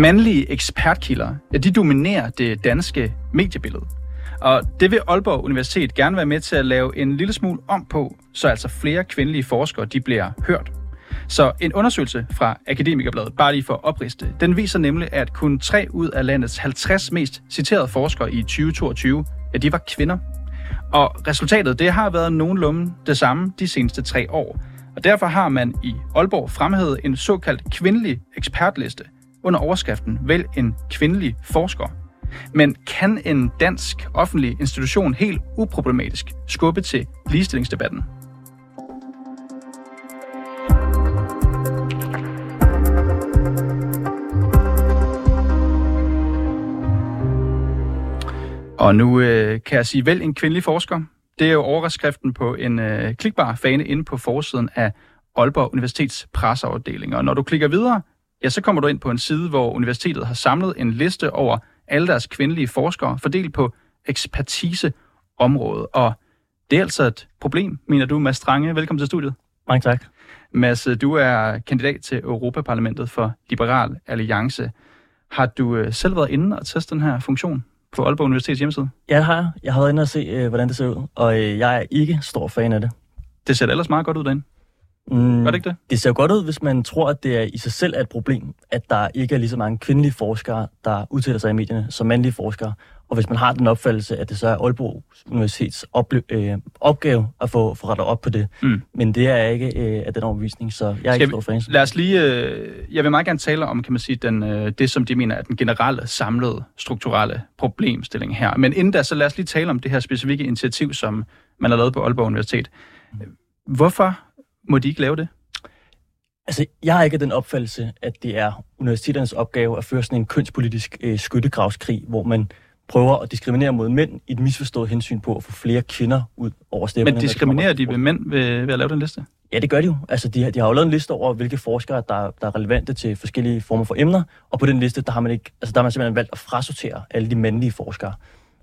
Mandlige ekspertkilder, ja, de dominerer det danske mediebillede. Og det vil Aalborg Universitet gerne være med til at lave en lille smule om på, så altså flere kvindelige forskere de bliver hørt. Så en undersøgelse fra Akademikerbladet, bare lige for at opriste, den viser nemlig, at kun 3 ud af landets 50 mest citerede forskere i 2022, ja, de var kvinder. Og resultatet, det har været nogenlunde det samme de seneste tre år. Og derfor har man i Aalborg fremhævet en såkaldt kvindelig ekspertliste under overskriften Vælg en kvindelig forsker. Men kan en dansk offentlig institution helt uproblematisk skubbe til ligestillingsdebatten? Og nu øh, kan jeg sige, vælg en kvindelig forsker. Det er jo overskriften på en øh, klikbar fane inde på forsiden af Aalborg Universitets presseafdeling. Og når du klikker videre, ja, så kommer du ind på en side, hvor universitetet har samlet en liste over alle deres kvindelige forskere, fordelt på ekspertiseområdet. Og det er altså et problem, mener du, Mads Strange. Velkommen til studiet. Mange tak. Mads, du er kandidat til Europaparlamentet for Liberal Alliance. Har du øh, selv været inde og testet den her funktion? på Aalborg Universitets hjemmeside? Ja, det har jeg. Jeg har været inde og se, øh, hvordan det ser ud, og øh, jeg er ikke stor fan af det. Det ser ellers meget godt ud derinde. Mm, Gør det ikke det? Det ser godt ud, hvis man tror, at det er i sig selv er et problem, at der ikke er lige så mange kvindelige forskere, der udtaler sig i medierne, som mandlige forskere. Og hvis man har den opfattelse, at det så er Aalborg Universitets ople- øh, opgave at få, få rettet op på det. Mm. Men det er ikke øh, af den overbevisning, så jeg er Skal ikke stor fan. Lad os lige... Øh, jeg vil meget gerne tale om, kan man sige, den, øh, det, som de mener er den generelle, samlede, strukturelle problemstilling her. Men inden da, så lad os lige tale om det her specifikke initiativ, som man har lavet på Aalborg Universitet. Hvorfor må de ikke lave det? Altså, jeg har ikke den opfattelse, at det er universiteternes opgave at føre sådan en kønspolitisk øh, skyttegravskrig, hvor man prøver at diskriminere mod mænd i et misforstået hensyn på at få flere kvinder ud over stemmerne. Men diskriminerer de ved mænd ved, ved at lave den liste? Ja, det gør de jo. Altså, de, har, de har jo lavet en liste over, hvilke forskere, der, der er relevante til forskellige former for emner, og på den liste, der har man, ikke, altså, der har man simpelthen valgt at frasortere alle de mandlige forskere.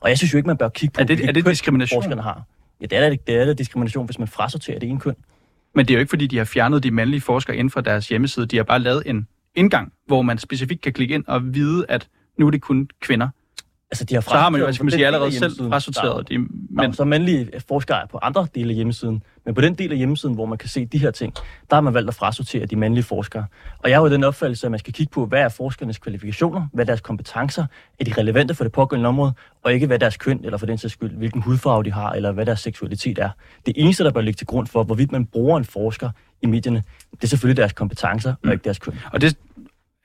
Og jeg synes jo ikke, man bør kigge på, Er det, er det diskrimination? forskerne har. Ja, det er da det er da diskrimination, hvis man frasorterer det ene køn. Men det er jo ikke, fordi de har fjernet de mandlige forskere inden for deres hjemmeside. De har bare lavet en indgang, hvor man specifikt kan klikke ind og vide, at nu er det kun kvinder. Altså, de har Så har man jo, skal man på sige, den del af allerede selv frasorteret de jo så mandlige forskere på andre dele af hjemmesiden, men på den del af hjemmesiden, hvor man kan se de her ting, der har man valgt at frasortere de mandlige forskere. Og jeg har jo den opfattelse, at man skal kigge på, hvad er forskernes kvalifikationer, hvad er deres kompetencer, er de relevante for det pågældende område, og ikke hvad deres køn, eller for den sags skyld, hvilken hudfarve de har, eller hvad deres seksualitet er. Det eneste, der bør ligge til grund for, hvorvidt man bruger en forsker i medierne, det er selvfølgelig deres kompetencer, og ikke deres køn. Og det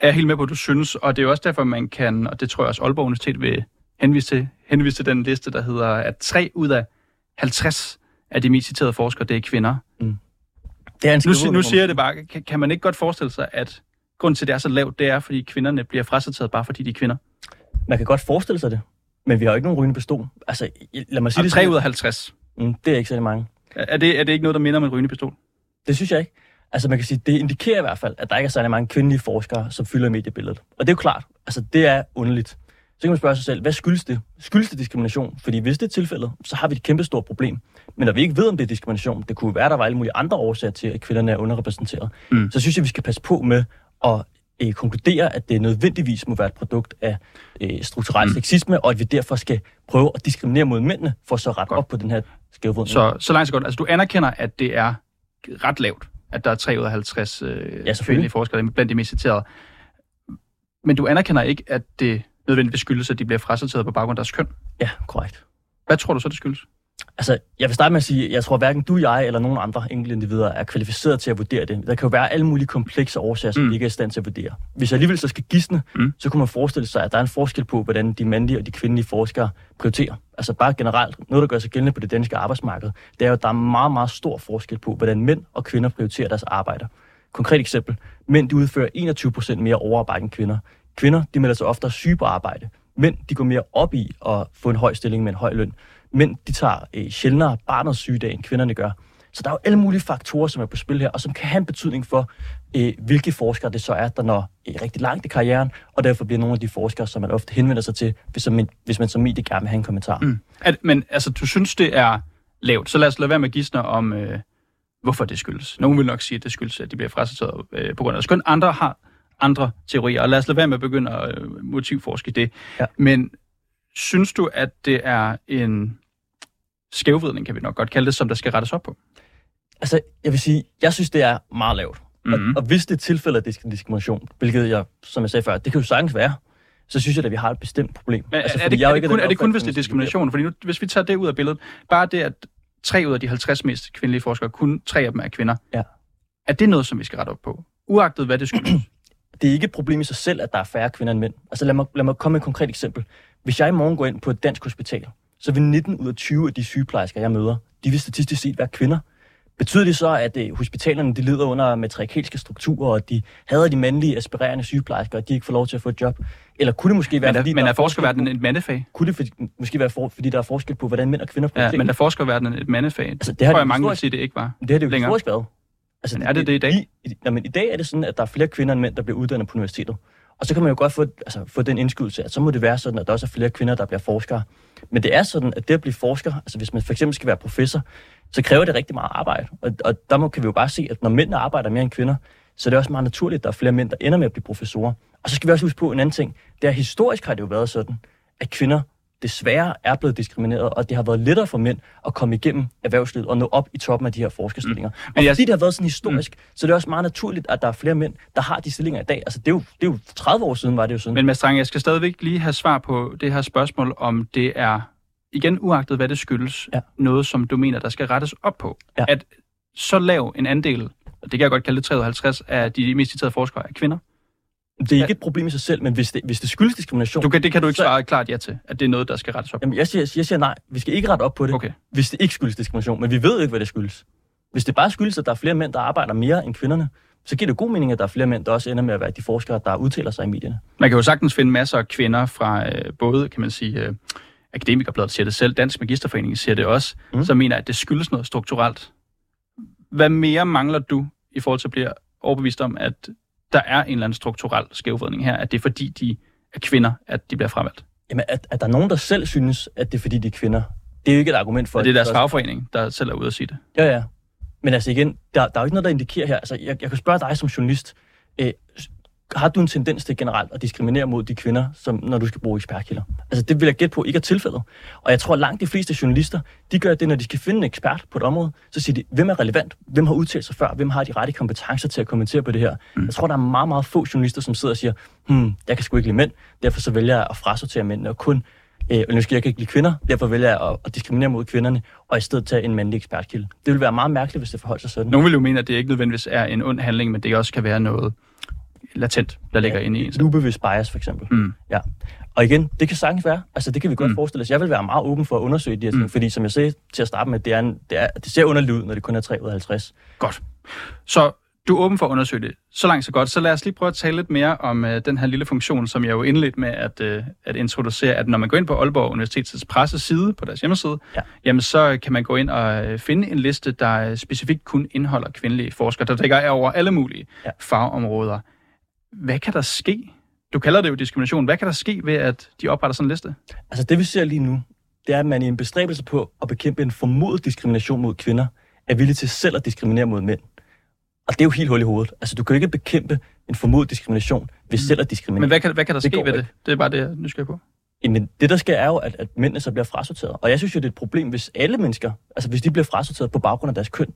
er helt med på, at du synes, og det er jo også derfor, man kan, og det tror jeg også Aalborg Universitet vil henvise til, henvise til den liste, der hedder, at 3 ud af 50 af de mest citerede forskere, det er kvinder. Det er en Nu, nu siger jeg det bare, kan, kan man ikke godt forestille sig, at grunden til, at det er så lavt, det er, fordi kvinderne bliver frasorteret bare fordi de er kvinder? Man kan godt forestille sig det, men vi har jo ikke nogen rygende pistol. Altså, lad mig sige Og det 3 sådan- ud af 50. Mm, det er ikke særlig mange. Er det, er det ikke noget, der minder om en rygende pistol? Det synes jeg ikke. Altså man kan sige, det indikerer i hvert fald, at der ikke er særlig mange kvindelige forskere, som fylder mediebilledet. Og det er jo klart, altså det er underligt. Så kan man spørge sig selv, hvad skyldes det? Skyldes det diskrimination? Fordi hvis det er tilfældet, så har vi et kæmpe stort problem. Men når vi ikke ved, om det er diskrimination, det kunne være, at der var alle mulige andre årsager til, at kvinderne er underrepræsenteret, Mm. så synes jeg, vi skal passe på med at øh, konkludere, at det nødvendigvis må være et produkt af øh, strukturel Mm. sexisme, og at vi derfor skal prøve at diskriminere mod mændene, for så at rette Godt. op på den her skævvridning. Så, så langt så godt. Altså, du anerkender, at det er ret lavt, at der er 3 ud af 50 øh, selvfølgelig. kvindelige forskere blandt de mest citerede. Men du anerkender ikke, at det nødvendigvis skyldes, at de bliver frasorteret på baggrund af deres køn. Ja, korrekt. Hvad tror du så, det skyldes? Altså, jeg vil starte med at sige, at jeg tror hverken du, jeg eller nogen andre enkelte individer er kvalificeret til at vurdere det. Der kan jo være alle mulige komplekse årsager, som Mm. vi ikke er i stand til at vurdere. Hvis jeg alligevel så skal gisne, Mm. mm. så kunne man forestille sig, at der er en forskel på, hvordan de mandlige og de kvindelige forskere prioriterer. Altså bare generelt, noget der gør sig gældende på det danske arbejdsmarked, det er jo, at der er meget, meget stor forskel på, hvordan mænd og kvinder prioriterer deres arbejde. Konkret eksempel. Mænd de udfører 21% mere overarbejde end kvinder. Kvinder de melder sig oftere syge på arbejde. Mænd de går mere op i at få en høj stilling med en høj løn. Mænd de tager øh, sjældnere barnets sygedag, end kvinderne gør. Så der er jo alle mulige faktorer, som er på spil her, og som kan have en betydning for, øh, hvilke forskere det så er, der når øh, rigtig langt i karrieren, og derfor bliver nogle af de forskere, som man ofte henvender sig til, hvis, man, hvis man som medie gerne vil have en kommentar. Mm. At, men altså, du synes, det er lavt. Så lad os lade være med at gisne om, øh, hvorfor det skyldes. Nogle vil nok sige, at det skyldes, at de bliver frasorteret øh, på grund af deres køn. Andre har andre teorier, og lad os lade være med at begynde at øh, motivforske det. Ja. Men synes du, at det er en skævvidning, kan vi nok godt kalde det, som der skal rettes op på? Altså, jeg vil sige, jeg synes, det er meget lavt. Mm. Mhm. Og, og hvis det er tilfælde af disk- diskrimination, hvilket jeg, som jeg sagde før, det kan jo sagtens være, så synes jeg, at vi har et bestemt problem. Men altså, er, det, jeg er, det kun, er det kun, hvis det er diskrimination? Fordi nu, hvis vi tager det ud af billedet, bare det, at tre ud af de 50 mest kvindelige forskere, kun tre af dem er kvinder, Ja. er det noget, som vi skal rette op på? Uagtet hvad det skyldes? Det er ikke et problem i sig selv, at der er færre kvinder end mænd. Altså lad mig, lad mig komme med et konkret eksempel. Hvis jeg i morgen går ind på et dansk hospital, så vil 19 ud af 20 af de sygeplejersker, jeg møder, de vil statistisk set være kvinder. Betyder det så, at øh, hospitalerne de lider under matriarkalske strukturer, og de hader de mandlige aspirerende sygeplejersker, og de ikke får lov til at få et job? Eller kunne det måske være, men er, fordi men der er forskerverdenen et mandefag? kunne det for, måske være, for, fordi der er forskel på, hvordan mænd og kvinder Ja, prioriterer? men er forskerverdenen et mandefag? Altså, det har tror det jeg, mange vil sige, det ikke var. Det har det jo historisk været. Altså, Men er det det i dag? I, i, jamen, I dag er det sådan, at der er flere kvinder end mænd, der bliver uddannet på universitetet. Og så kan man jo godt få, altså, få den indskydelse, at så må det være sådan, at der også er flere kvinder, der bliver forskere. Men det er sådan, at det at blive forsker, altså hvis man for eksempel skal være professor, så kræver det rigtig meget arbejde. Og, og der må, kan vi jo bare se, at når mændene arbejder mere end kvinder, så er det også meget naturligt, at der er flere mænd, der ender med at blive professorer. Og så skal vi også huske på en anden ting. Det er historisk har det jo været sådan, at kvinder desværre er blevet diskrimineret, og det har været lettere for mænd at komme igennem erhvervslivet og nå op i toppen af de her forskerstillinger. Mm. Og Men jeg- fordi det har været sådan historisk, mm. så er det også meget naturligt, at der er flere mænd, der har de stillinger i dag. Altså det er jo, det er jo 30 år siden, var det jo sådan. Men Mads Strange, jeg skal stadigvæk lige have svar på det her spørgsmål, om det er, igen uagtet hvad det skyldes, Ja. noget, som du mener, der skal rettes op på. Ja. At så lav en andel, og det kan jeg godt kalde det 53, af de mest citerede forskere er kvinder. Det er ikke et problem i sig selv, men hvis det, hvis det skyldes diskrimination, Du kan, det kan du ikke Så- svare klart ja til, at det er noget, der skal rettes op på. jamen jeg siger, jeg siger nej, vi skal ikke rette op på det, Okay. hvis det ikke skyldes diskrimination, men vi ved ikke, hvad det skyldes. Hvis det bare skyldes, at der er flere mænd, der arbejder mere end kvinderne, så giver det god mening, at der er flere mænd, der også ender med at være de forskere, der udtaler sig i medierne. Man kan jo sagtens finde masser af kvinder fra øh, både, kan man sige, øh, Akademikerbladet siger det selv, Dansk Magisterforening siger det også. Mm. som mener, at det skyldes noget strukturelt. Hvad mere mangler du i forhold til at blive overbevist om, at der er en eller anden strukturel skævvridning her, at det er fordi, de er kvinder, at de bliver fravalgt? Jamen, at, at der er nogen, der selv synes, at det er fordi, de er kvinder, det er jo ikke et argument for... Og det er deres også- fagforening, der selv er ude at sige det. Ja, ja. Men altså igen, der, der er jo ikke noget, der indikerer her. Altså, jeg, jeg kan spørge dig som journalist. Øh, har du en tendens til generelt at diskriminere mod de kvinder, som, når du skal bruge ekspertkilder? Altså, det vil jeg gætte på ikke er tilfældet. Og jeg tror, at langt de fleste journalister, de gør det, når de skal finde en ekspert på et område, så siger de, hvem er relevant? Hvem har udtalt sig før? Hvem har de rette kompetencer til at kommentere på det her? Mm. Jeg tror, der er meget, meget få journalister, som sidder og siger, hmm, jeg kan sgu ikke lide mænd, derfor så vælger jeg at frasortere mændene og kun Øh, og nu skal jeg ikke lide kvinder, derfor vælger jeg at, at diskriminere mod kvinderne, og i stedet tage en mandlig ekspertkilde. Det vil være meget mærkeligt, hvis det forholder sig sådan. Nogle vil jo mene, at det ikke nødvendigvis er en ond handling, men det også kan være noget latent, der ligger inde i en. Ubevidst bias, for eksempel. Mm. Ja. Og igen, det kan sagtens være. Altså, det kan vi godt Mm. forestille os. Jeg vil være meget åben for at undersøge de her ting, Mm. fordi som jeg sagde til at starte med, det, er en, det, er, det ser underligt ud, når det kun er 3 ud af 50. Godt. Så du er åben for at undersøge det. Så langt, så godt. Så lad os lige prøve at tale lidt mere om øh, den her lille funktion, som jeg jo indledte med at, øh, at introducere, at når man går ind på Aalborg Universitets presseside på deres hjemmeside, Ja. jamen så kan man gå ind og øh, finde en liste, der øh, specifikt kun indeholder kvindelige forskere, der dækker over alle mulige ja. Ja. fagområder. Hvad kan der ske? Du kalder det jo diskrimination. Hvad kan der ske ved, at de opretter sådan en liste? Altså, det vi ser lige nu, det er, at man i en bestræbelse på at bekæmpe en formodet diskrimination mod kvinder, er villig til selv at diskriminere mod mænd. Og det er jo helt hul i hovedet. Altså, du kan jo ikke bekæmpe en formodet diskrimination ved selv at diskriminere. Men hvad kan, hvad kan der Det ske ved det? ikke. Det er bare det, jeg er nysgerrig på. Jamen, det der sker er jo, at, at mændene så bliver frasorteret. Og jeg synes jo, det er et problem, hvis alle mennesker, altså hvis de bliver frasorteret på baggrund af deres køn.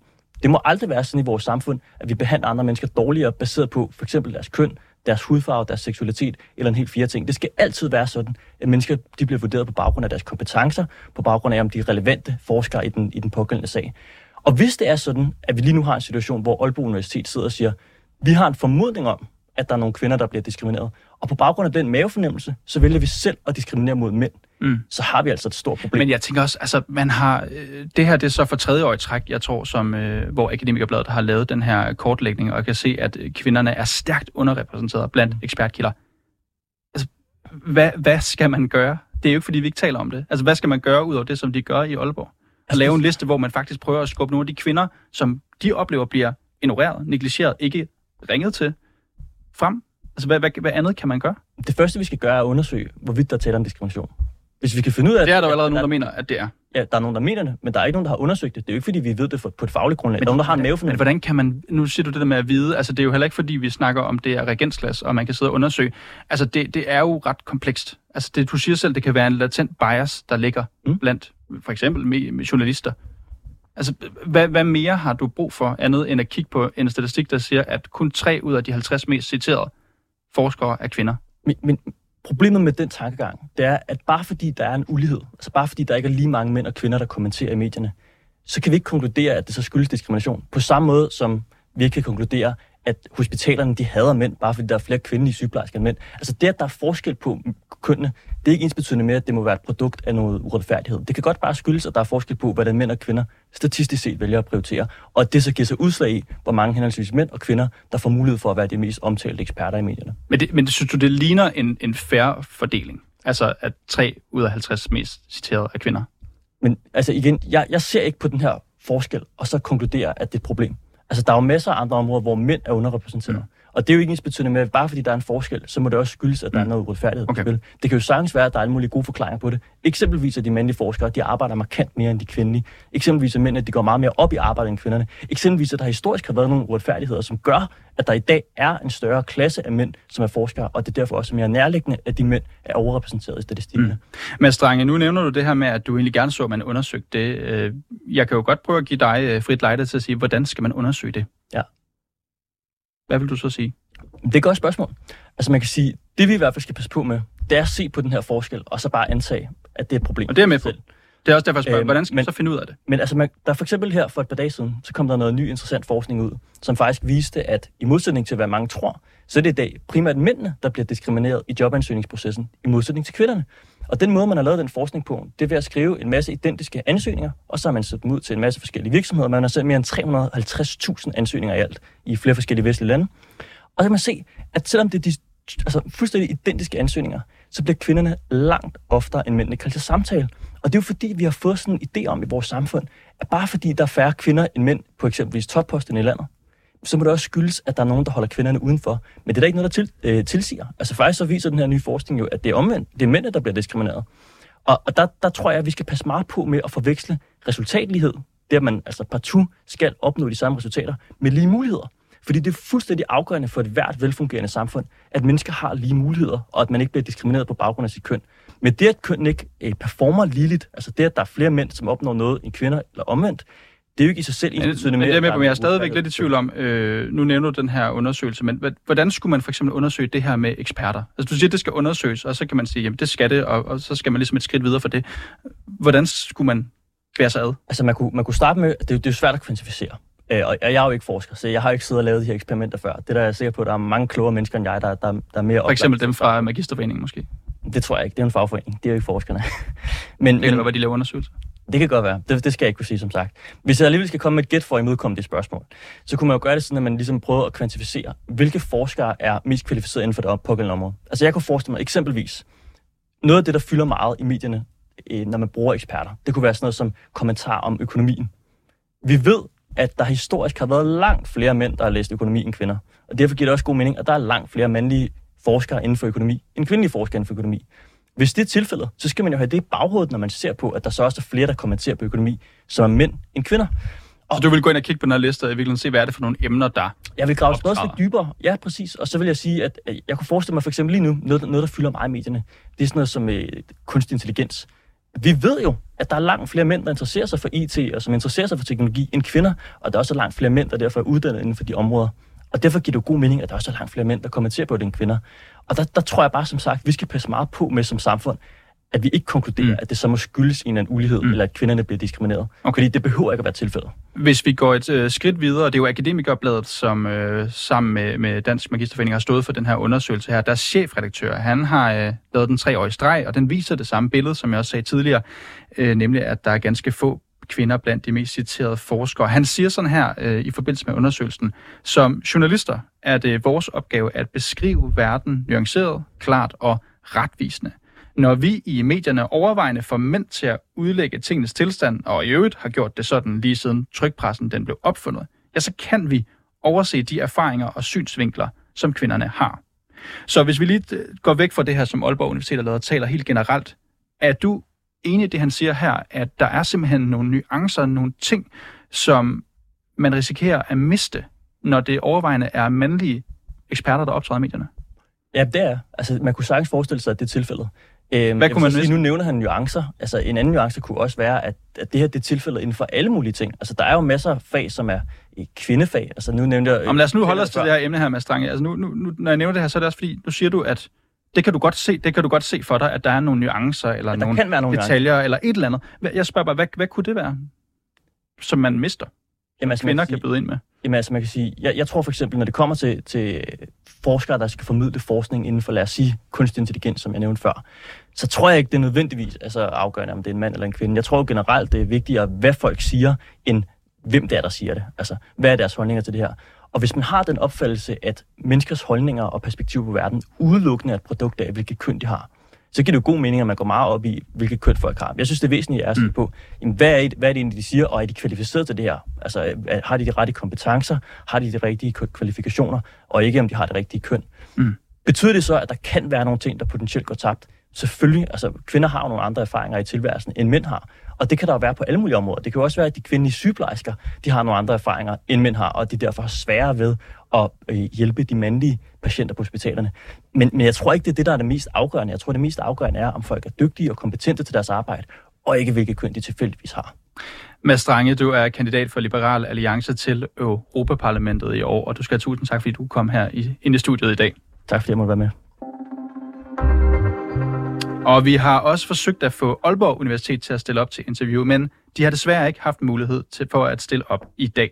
Det må aldrig være sådan i vores samfund, at vi behandler andre mennesker dårligere, baseret på for eksempel deres køn, deres hudfarve, deres seksualitet eller en helt fjerde ting. Det skal altid være sådan, at mennesker de bliver vurderet på baggrund af deres kompetencer, på baggrund af, om de er relevante forskere i den, i den pågældende sag. Og hvis det er sådan, at vi lige nu har en situation, hvor Aalborg Universitet sidder og siger, vi har en formodning om, at der er nogle kvinder, der bliver diskrimineret. Og på baggrund af den mavefornemmelse, så vælger vi selv at diskriminere mod mænd. Mm. Så har vi altså et stort problem. Men jeg tænker også, altså man har, øh, det her det er så for tredje år i træk, jeg tror, som, øh, hvor Akademikerbladet har lavet den her kortlægning, og jeg kan se, at øh, kvinderne er stærkt underrepræsenteret blandt ekspertkilder. Altså, hvad, hvad skal man gøre? Det er jo ikke, fordi vi ikke taler om det. Altså, hvad skal man gøre ud over det, som de gør i Aalborg? At lave en liste, hvor man faktisk prøver at skubbe nogle af de kvinder, som de oplever bliver ignoreret, negligeret, ikke ringet til, frem? Altså, hvad, hvad, hvad andet kan man gøre? Det første, vi skal gøre, er at undersøge, hvorvidt der taler om diskrimination. Hvis vi kan finde ud af... Det er der jo allerede nogen, der mener, at det er. Ja, der er nogen, der mener det, men der er ikke nogen, der har undersøgt det. Det er jo ikke, fordi vi ved det på et fagligt grundlag. Men, der er nogen, der har en mavefornemmelse. Men hvordan kan man... Nu siger du det der med at vide. Altså, det er jo heller ikke, fordi vi snakker om det er regensglas, og man kan sidde og undersøge. Altså, det, det er jo ret komplekst. Altså, det, du siger selv, det kan være en latent bias, der ligger mm. blandt for eksempel med, med journalister. Altså, hvad, hvad mere har du brug for andet end at kigge på en statistik, der siger, at kun tre ud af de 50 mest citerede forskere er kvinder? Men, men problemet med den tankegang, det er, at bare fordi der er en ulighed, altså bare fordi der ikke er lige mange mænd og kvinder, der kommenterer i medierne, så kan vi ikke konkludere, at det så skyldes diskrimination. På samme måde som vi ikke kan konkludere, at hospitalerne de hader mænd, bare fordi der er flere kvindelige sygeplejersker end mænd. Altså det, at der er forskel på kønnene, det er ikke ens betydende med, at det må være et produkt af noget uretfærdighed. Det kan godt bare skyldes, at der er forskel på, hvordan mænd og kvinder statistisk set vælger at prioritere, og at det så giver sig udslag i, hvor mange henholdsvis mænd og kvinder, der får mulighed for at være de mest omtalte eksperter i medierne. Men, det, men synes du, det ligner en, en færre fordeling? Altså at 3 ud af 50 mest citerede er kvinder? Men altså igen, jeg, jeg ser ikke på den her forskel, og så konkluderer, at det er et problem. Altså, der er jo masser af andre områder, hvor mænd er underrepræsenteret. Mm. Og det er jo ikke ens betydende med, at bare fordi der er en forskel, så må det også skyldes, at der mm. er noget uretfærdighed okay. på spil. Det kan jo sagtens være, at der er alle mulige gode forklaringer på det. Eksempelvis at de mandlige forskere, de arbejder markant mere end de kvindelige. Eksempelvis at mænd, at de går meget mere op i arbejdet end kvinderne. Eksempelvis at der historisk har været nogle uretfærdigheder, som gør, at der i dag er en større klasse af mænd, som er forskere, og det er derfor også mere nærliggende, at de mænd er overrepræsenteret i statistikkerne. Mm. Men Strange, nu nævner du det her med, at du egentlig gerne så, at man undersøgte det. Øh, jeg kan jo godt prøve at give dig øh, frit lejde til at sige, hvordan skal man undersøge det? Ja. Hvad vil du så sige? Det er et godt spørgsmål. Altså man kan sige, det vi i hvert fald skal passe på med, det er at se på den her forskel, og så bare antage, at det er et problem. Og det er med på. Det er også derfor, jeg spørger, øhm, hvordan skal man så finde ud af det? Men altså, man, der er for eksempel her for et par dage siden, så kom der noget ny interessant forskning ud, som faktisk viste, at i modsætning til, hvad mange tror, så er det i dag primært mændene, der bliver diskrimineret i jobansøgningsprocessen, i modsætning til kvinderne. Og den måde, man har lavet den forskning på, det er ved at skrive en masse identiske ansøgninger, og så har man sat dem ud til en masse forskellige virksomheder. Man har sendt mere end 350.000 ansøgninger i alt i flere forskellige vestlige lande. Og så kan man se, at selvom det er de altså, fuldstændig identiske ansøgninger, så bliver kvinderne langt oftere end mændene kaldt til samtale. Og det er jo fordi, vi har fået sådan en idé om i vores samfund, at bare fordi der er færre kvinder end mænd på eksempelvis topposten i landet, så må det også skyldes, at der er nogen, der holder kvinderne udenfor. Men det er da ikke noget, der til, øh, tilsiger. Altså faktisk så viser den her nye forskning jo, at det er omvendt. Det er mændene, der bliver diskrimineret. Og, og der, der tror jeg, at vi skal passe meget på med at forveksle resultatlighed, det at man altså partout skal opnå de samme resultater, med lige muligheder. Fordi det er fuldstændig afgørende for et hvert velfungerende samfund, at mennesker har lige muligheder, og at man ikke bliver diskrimineret på baggrund af sit køn. Men det, at køn ikke øh, performer ligeligt, altså det, at der er flere mænd, som opnår noget end kvinder, eller omvendt, det er jo ikke i sig selv ensbetydende med, men, det er med, men jeg er stadigvæk lidt i tvivl om, øh, nu nævner du den her undersøgelse, men hvordan skulle man for eksempel undersøge det her med eksperter? Altså du siger, at det skal undersøges, og så kan man sige, jamen det skal det, og, og så skal man ligesom et skridt videre for det. Hvordan skulle man bære sig ad? Altså man kunne, man kunne starte med, det er, det er jo svært at kvantificere. Øh, og jeg er jo ikke forsker, så jeg har ikke siddet og lavet de her eksperimenter før. Det der er jeg sikker på, at der er mange klogere mennesker end jeg, der, der, der er mere For eksempel dem fra Magisterforeningen måske? Det tror jeg ikke. Det er en fagforening. Det er jo ikke forskerne. men, det kan men, være, de laver undersøgelser. Det kan godt være. Det, det skal jeg ikke kunne sige, som sagt. Hvis jeg alligevel skal komme med et gæt for at imødekomme det spørgsmål, så kunne man jo gøre det sådan, at man ligesom prøver at kvantificere, hvilke forskere er mest kvalificerede inden for det pågældende område. Altså jeg kunne forestille mig eksempelvis, noget af det, der fylder meget i medierne, øh, når man bruger eksperter, det kunne være sådan noget som kommentar om økonomien. Vi ved, at der historisk har været langt flere mænd, der har læst økonomi end kvinder. Og derfor giver det også god mening, at der er langt flere mandlige forskere inden for økonomi, end kvindelige forskere inden for økonomi. Hvis det er tilfældet, så skal man jo have det i baghovedet, når man ser på, at der så også er flere, der kommenterer på økonomi, som er mænd end kvinder. Og du vil gå ind og kigge på den her liste og virkelig se, hvad er det for nogle emner, der Jeg vil grave spørgsmålet lidt dybere. Ja, præcis. Og så vil jeg sige, at jeg kunne forestille mig for eksempel lige nu, noget, noget der fylder meget i medierne, det er sådan noget som øh, kunstig intelligens. Vi ved jo, at der er langt flere mænd, der interesserer sig for IT og som interesserer sig for teknologi end kvinder, og der er også langt flere mænd, der derfor er uddannet inden for de områder. Og derfor giver det god mening, at der også er langt flere mænd, der kommenterer på det end kvinder. Og der, der tror jeg bare, som sagt, vi skal passe meget på med som samfund, at vi ikke konkluderer, mm. at det så må skyldes en eller anden ulighed, mm. eller at kvinderne bliver diskrimineret. Okay. Fordi det behøver ikke at være tilfældet. Hvis vi går et øh, skridt videre, det er jo Akademikerbladet, som øh, sammen med, med Dansk Magisterforening har stået for den her undersøgelse her. Deres chefredaktør, han har øh, lavet den tre år i streg, og den viser det samme billede, som jeg også sagde tidligere, øh, nemlig at der er ganske få kvinder blandt de mest citerede forskere. Han siger sådan her øh, i forbindelse med undersøgelsen, som journalister er det vores opgave at beskrive verden nuanceret, klart og retvisende. Når vi i medierne overvejende får mænd til at udlægge tingens tilstand, og i øvrigt har gjort det sådan lige siden trykpressen den blev opfundet, ja, så kan vi overse de erfaringer og synsvinkler, som kvinderne har. Så hvis vi lige øh, går væk fra det her, som Aalborg Universitet har lavet, og taler helt generelt, er du enig i det, han siger her, at der er simpelthen nogle nuancer, nogle ting, som man risikerer at miste, når det overvejende er mandlige eksperter, der optræder i medierne? Ja, det er. Altså, man kunne sagtens forestille sig, at det er tilfældet. Øhm, Hvad kunne man sige, nu nævner han nuancer. Altså, en anden nuance kunne også være, at, at det her det er tilfældet inden for alle mulige ting. Altså, der er jo masser af fag, som er kvindefag. Altså, nu nævnte jeg... Jamen, lad os nu holde os til det her emne her, med Strange. Altså, nu, nu, nu, når jeg nævner det her, så er det også fordi, nu siger du, at det kan du godt se, det kan du godt se for dig, at der er nogle nuancer, eller ja, nogle, nogle detaljer, nuancer. eller et eller andet. Jeg spørger bare, hvad, hvad kunne det være, som man mister? Jamen, altså, kvinder kan, kan byde ind med? Jamen altså, man kan sige, jeg, jeg tror for eksempel, når det kommer til, til forskere, der skal formidle forskning inden for, lad os sige, kunstig intelligens, som jeg nævnte før, så tror jeg ikke, det er nødvendigvis altså, afgørende, om det er en mand eller en kvinde. Jeg tror generelt, det er vigtigere, hvad folk siger, end hvem det er, der siger det. Altså, hvad er deres holdninger til det her? Og hvis man har den opfattelse, at menneskers holdninger og perspektiv på verden udelukkende er et produkt af, hvilket køn de har, så giver det jo god mening, at man går meget op i, hvilket køn folk har. Jeg synes, det er væsentligt at se mm. på, jamen, hvad, er det, hvad er det egentlig, de siger, og er de kvalificeret til det her? Altså, har de de rette kompetencer? Har de de rigtige kvalifikationer? Og ikke, om de har det rigtige køn. Mm. Betyder det så, at der kan være nogle ting, der potentielt går tabt? Selvfølgelig, altså kvinder har jo nogle andre erfaringer i tilværelsen, end mænd har. Og det kan der jo være på alle mulige områder. Det kan jo også være, at de kvindelige sygeplejersker, de har nogle andre erfaringer, end mænd har, og de derfor har sværere ved at øh, hjælpe de mandlige patienter på hospitalerne. Men, men jeg tror ikke, det er det, der er det mest afgørende. Jeg tror, det mest afgørende er, om folk er dygtige og kompetente til deres arbejde, og ikke hvilket køn de tilfældigvis har. Mads Strange, du er kandidat for Liberal Alliance til Europaparlamentet i år, og du skal have tusind tak, fordi du kom her i, ind i studiet i dag. Tak fordi jeg måtte være med. Mm. Og vi har også forsøgt at få Aalborg Universitet til at stille op til interview, men de har desværre ikke haft mulighed til for at stille op i dag.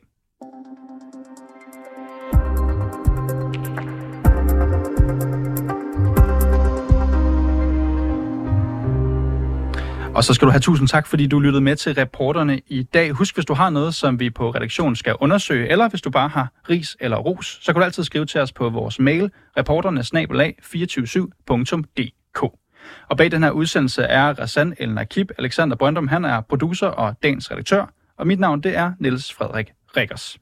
Og så skal du have tusind tak, fordi du lyttede med til reporterne i dag. Husk, hvis du har noget, som vi på redaktionen skal undersøge, eller hvis du bare har ris eller ros, så kan du altid skrive til os på vores mail, reporterne 247dk og bag den her udsendelse er Rassan El Nakib. Alexander Brøndum, han er producer og dagens redaktør. Og mit navn, det er Niels Frederik Rikkers.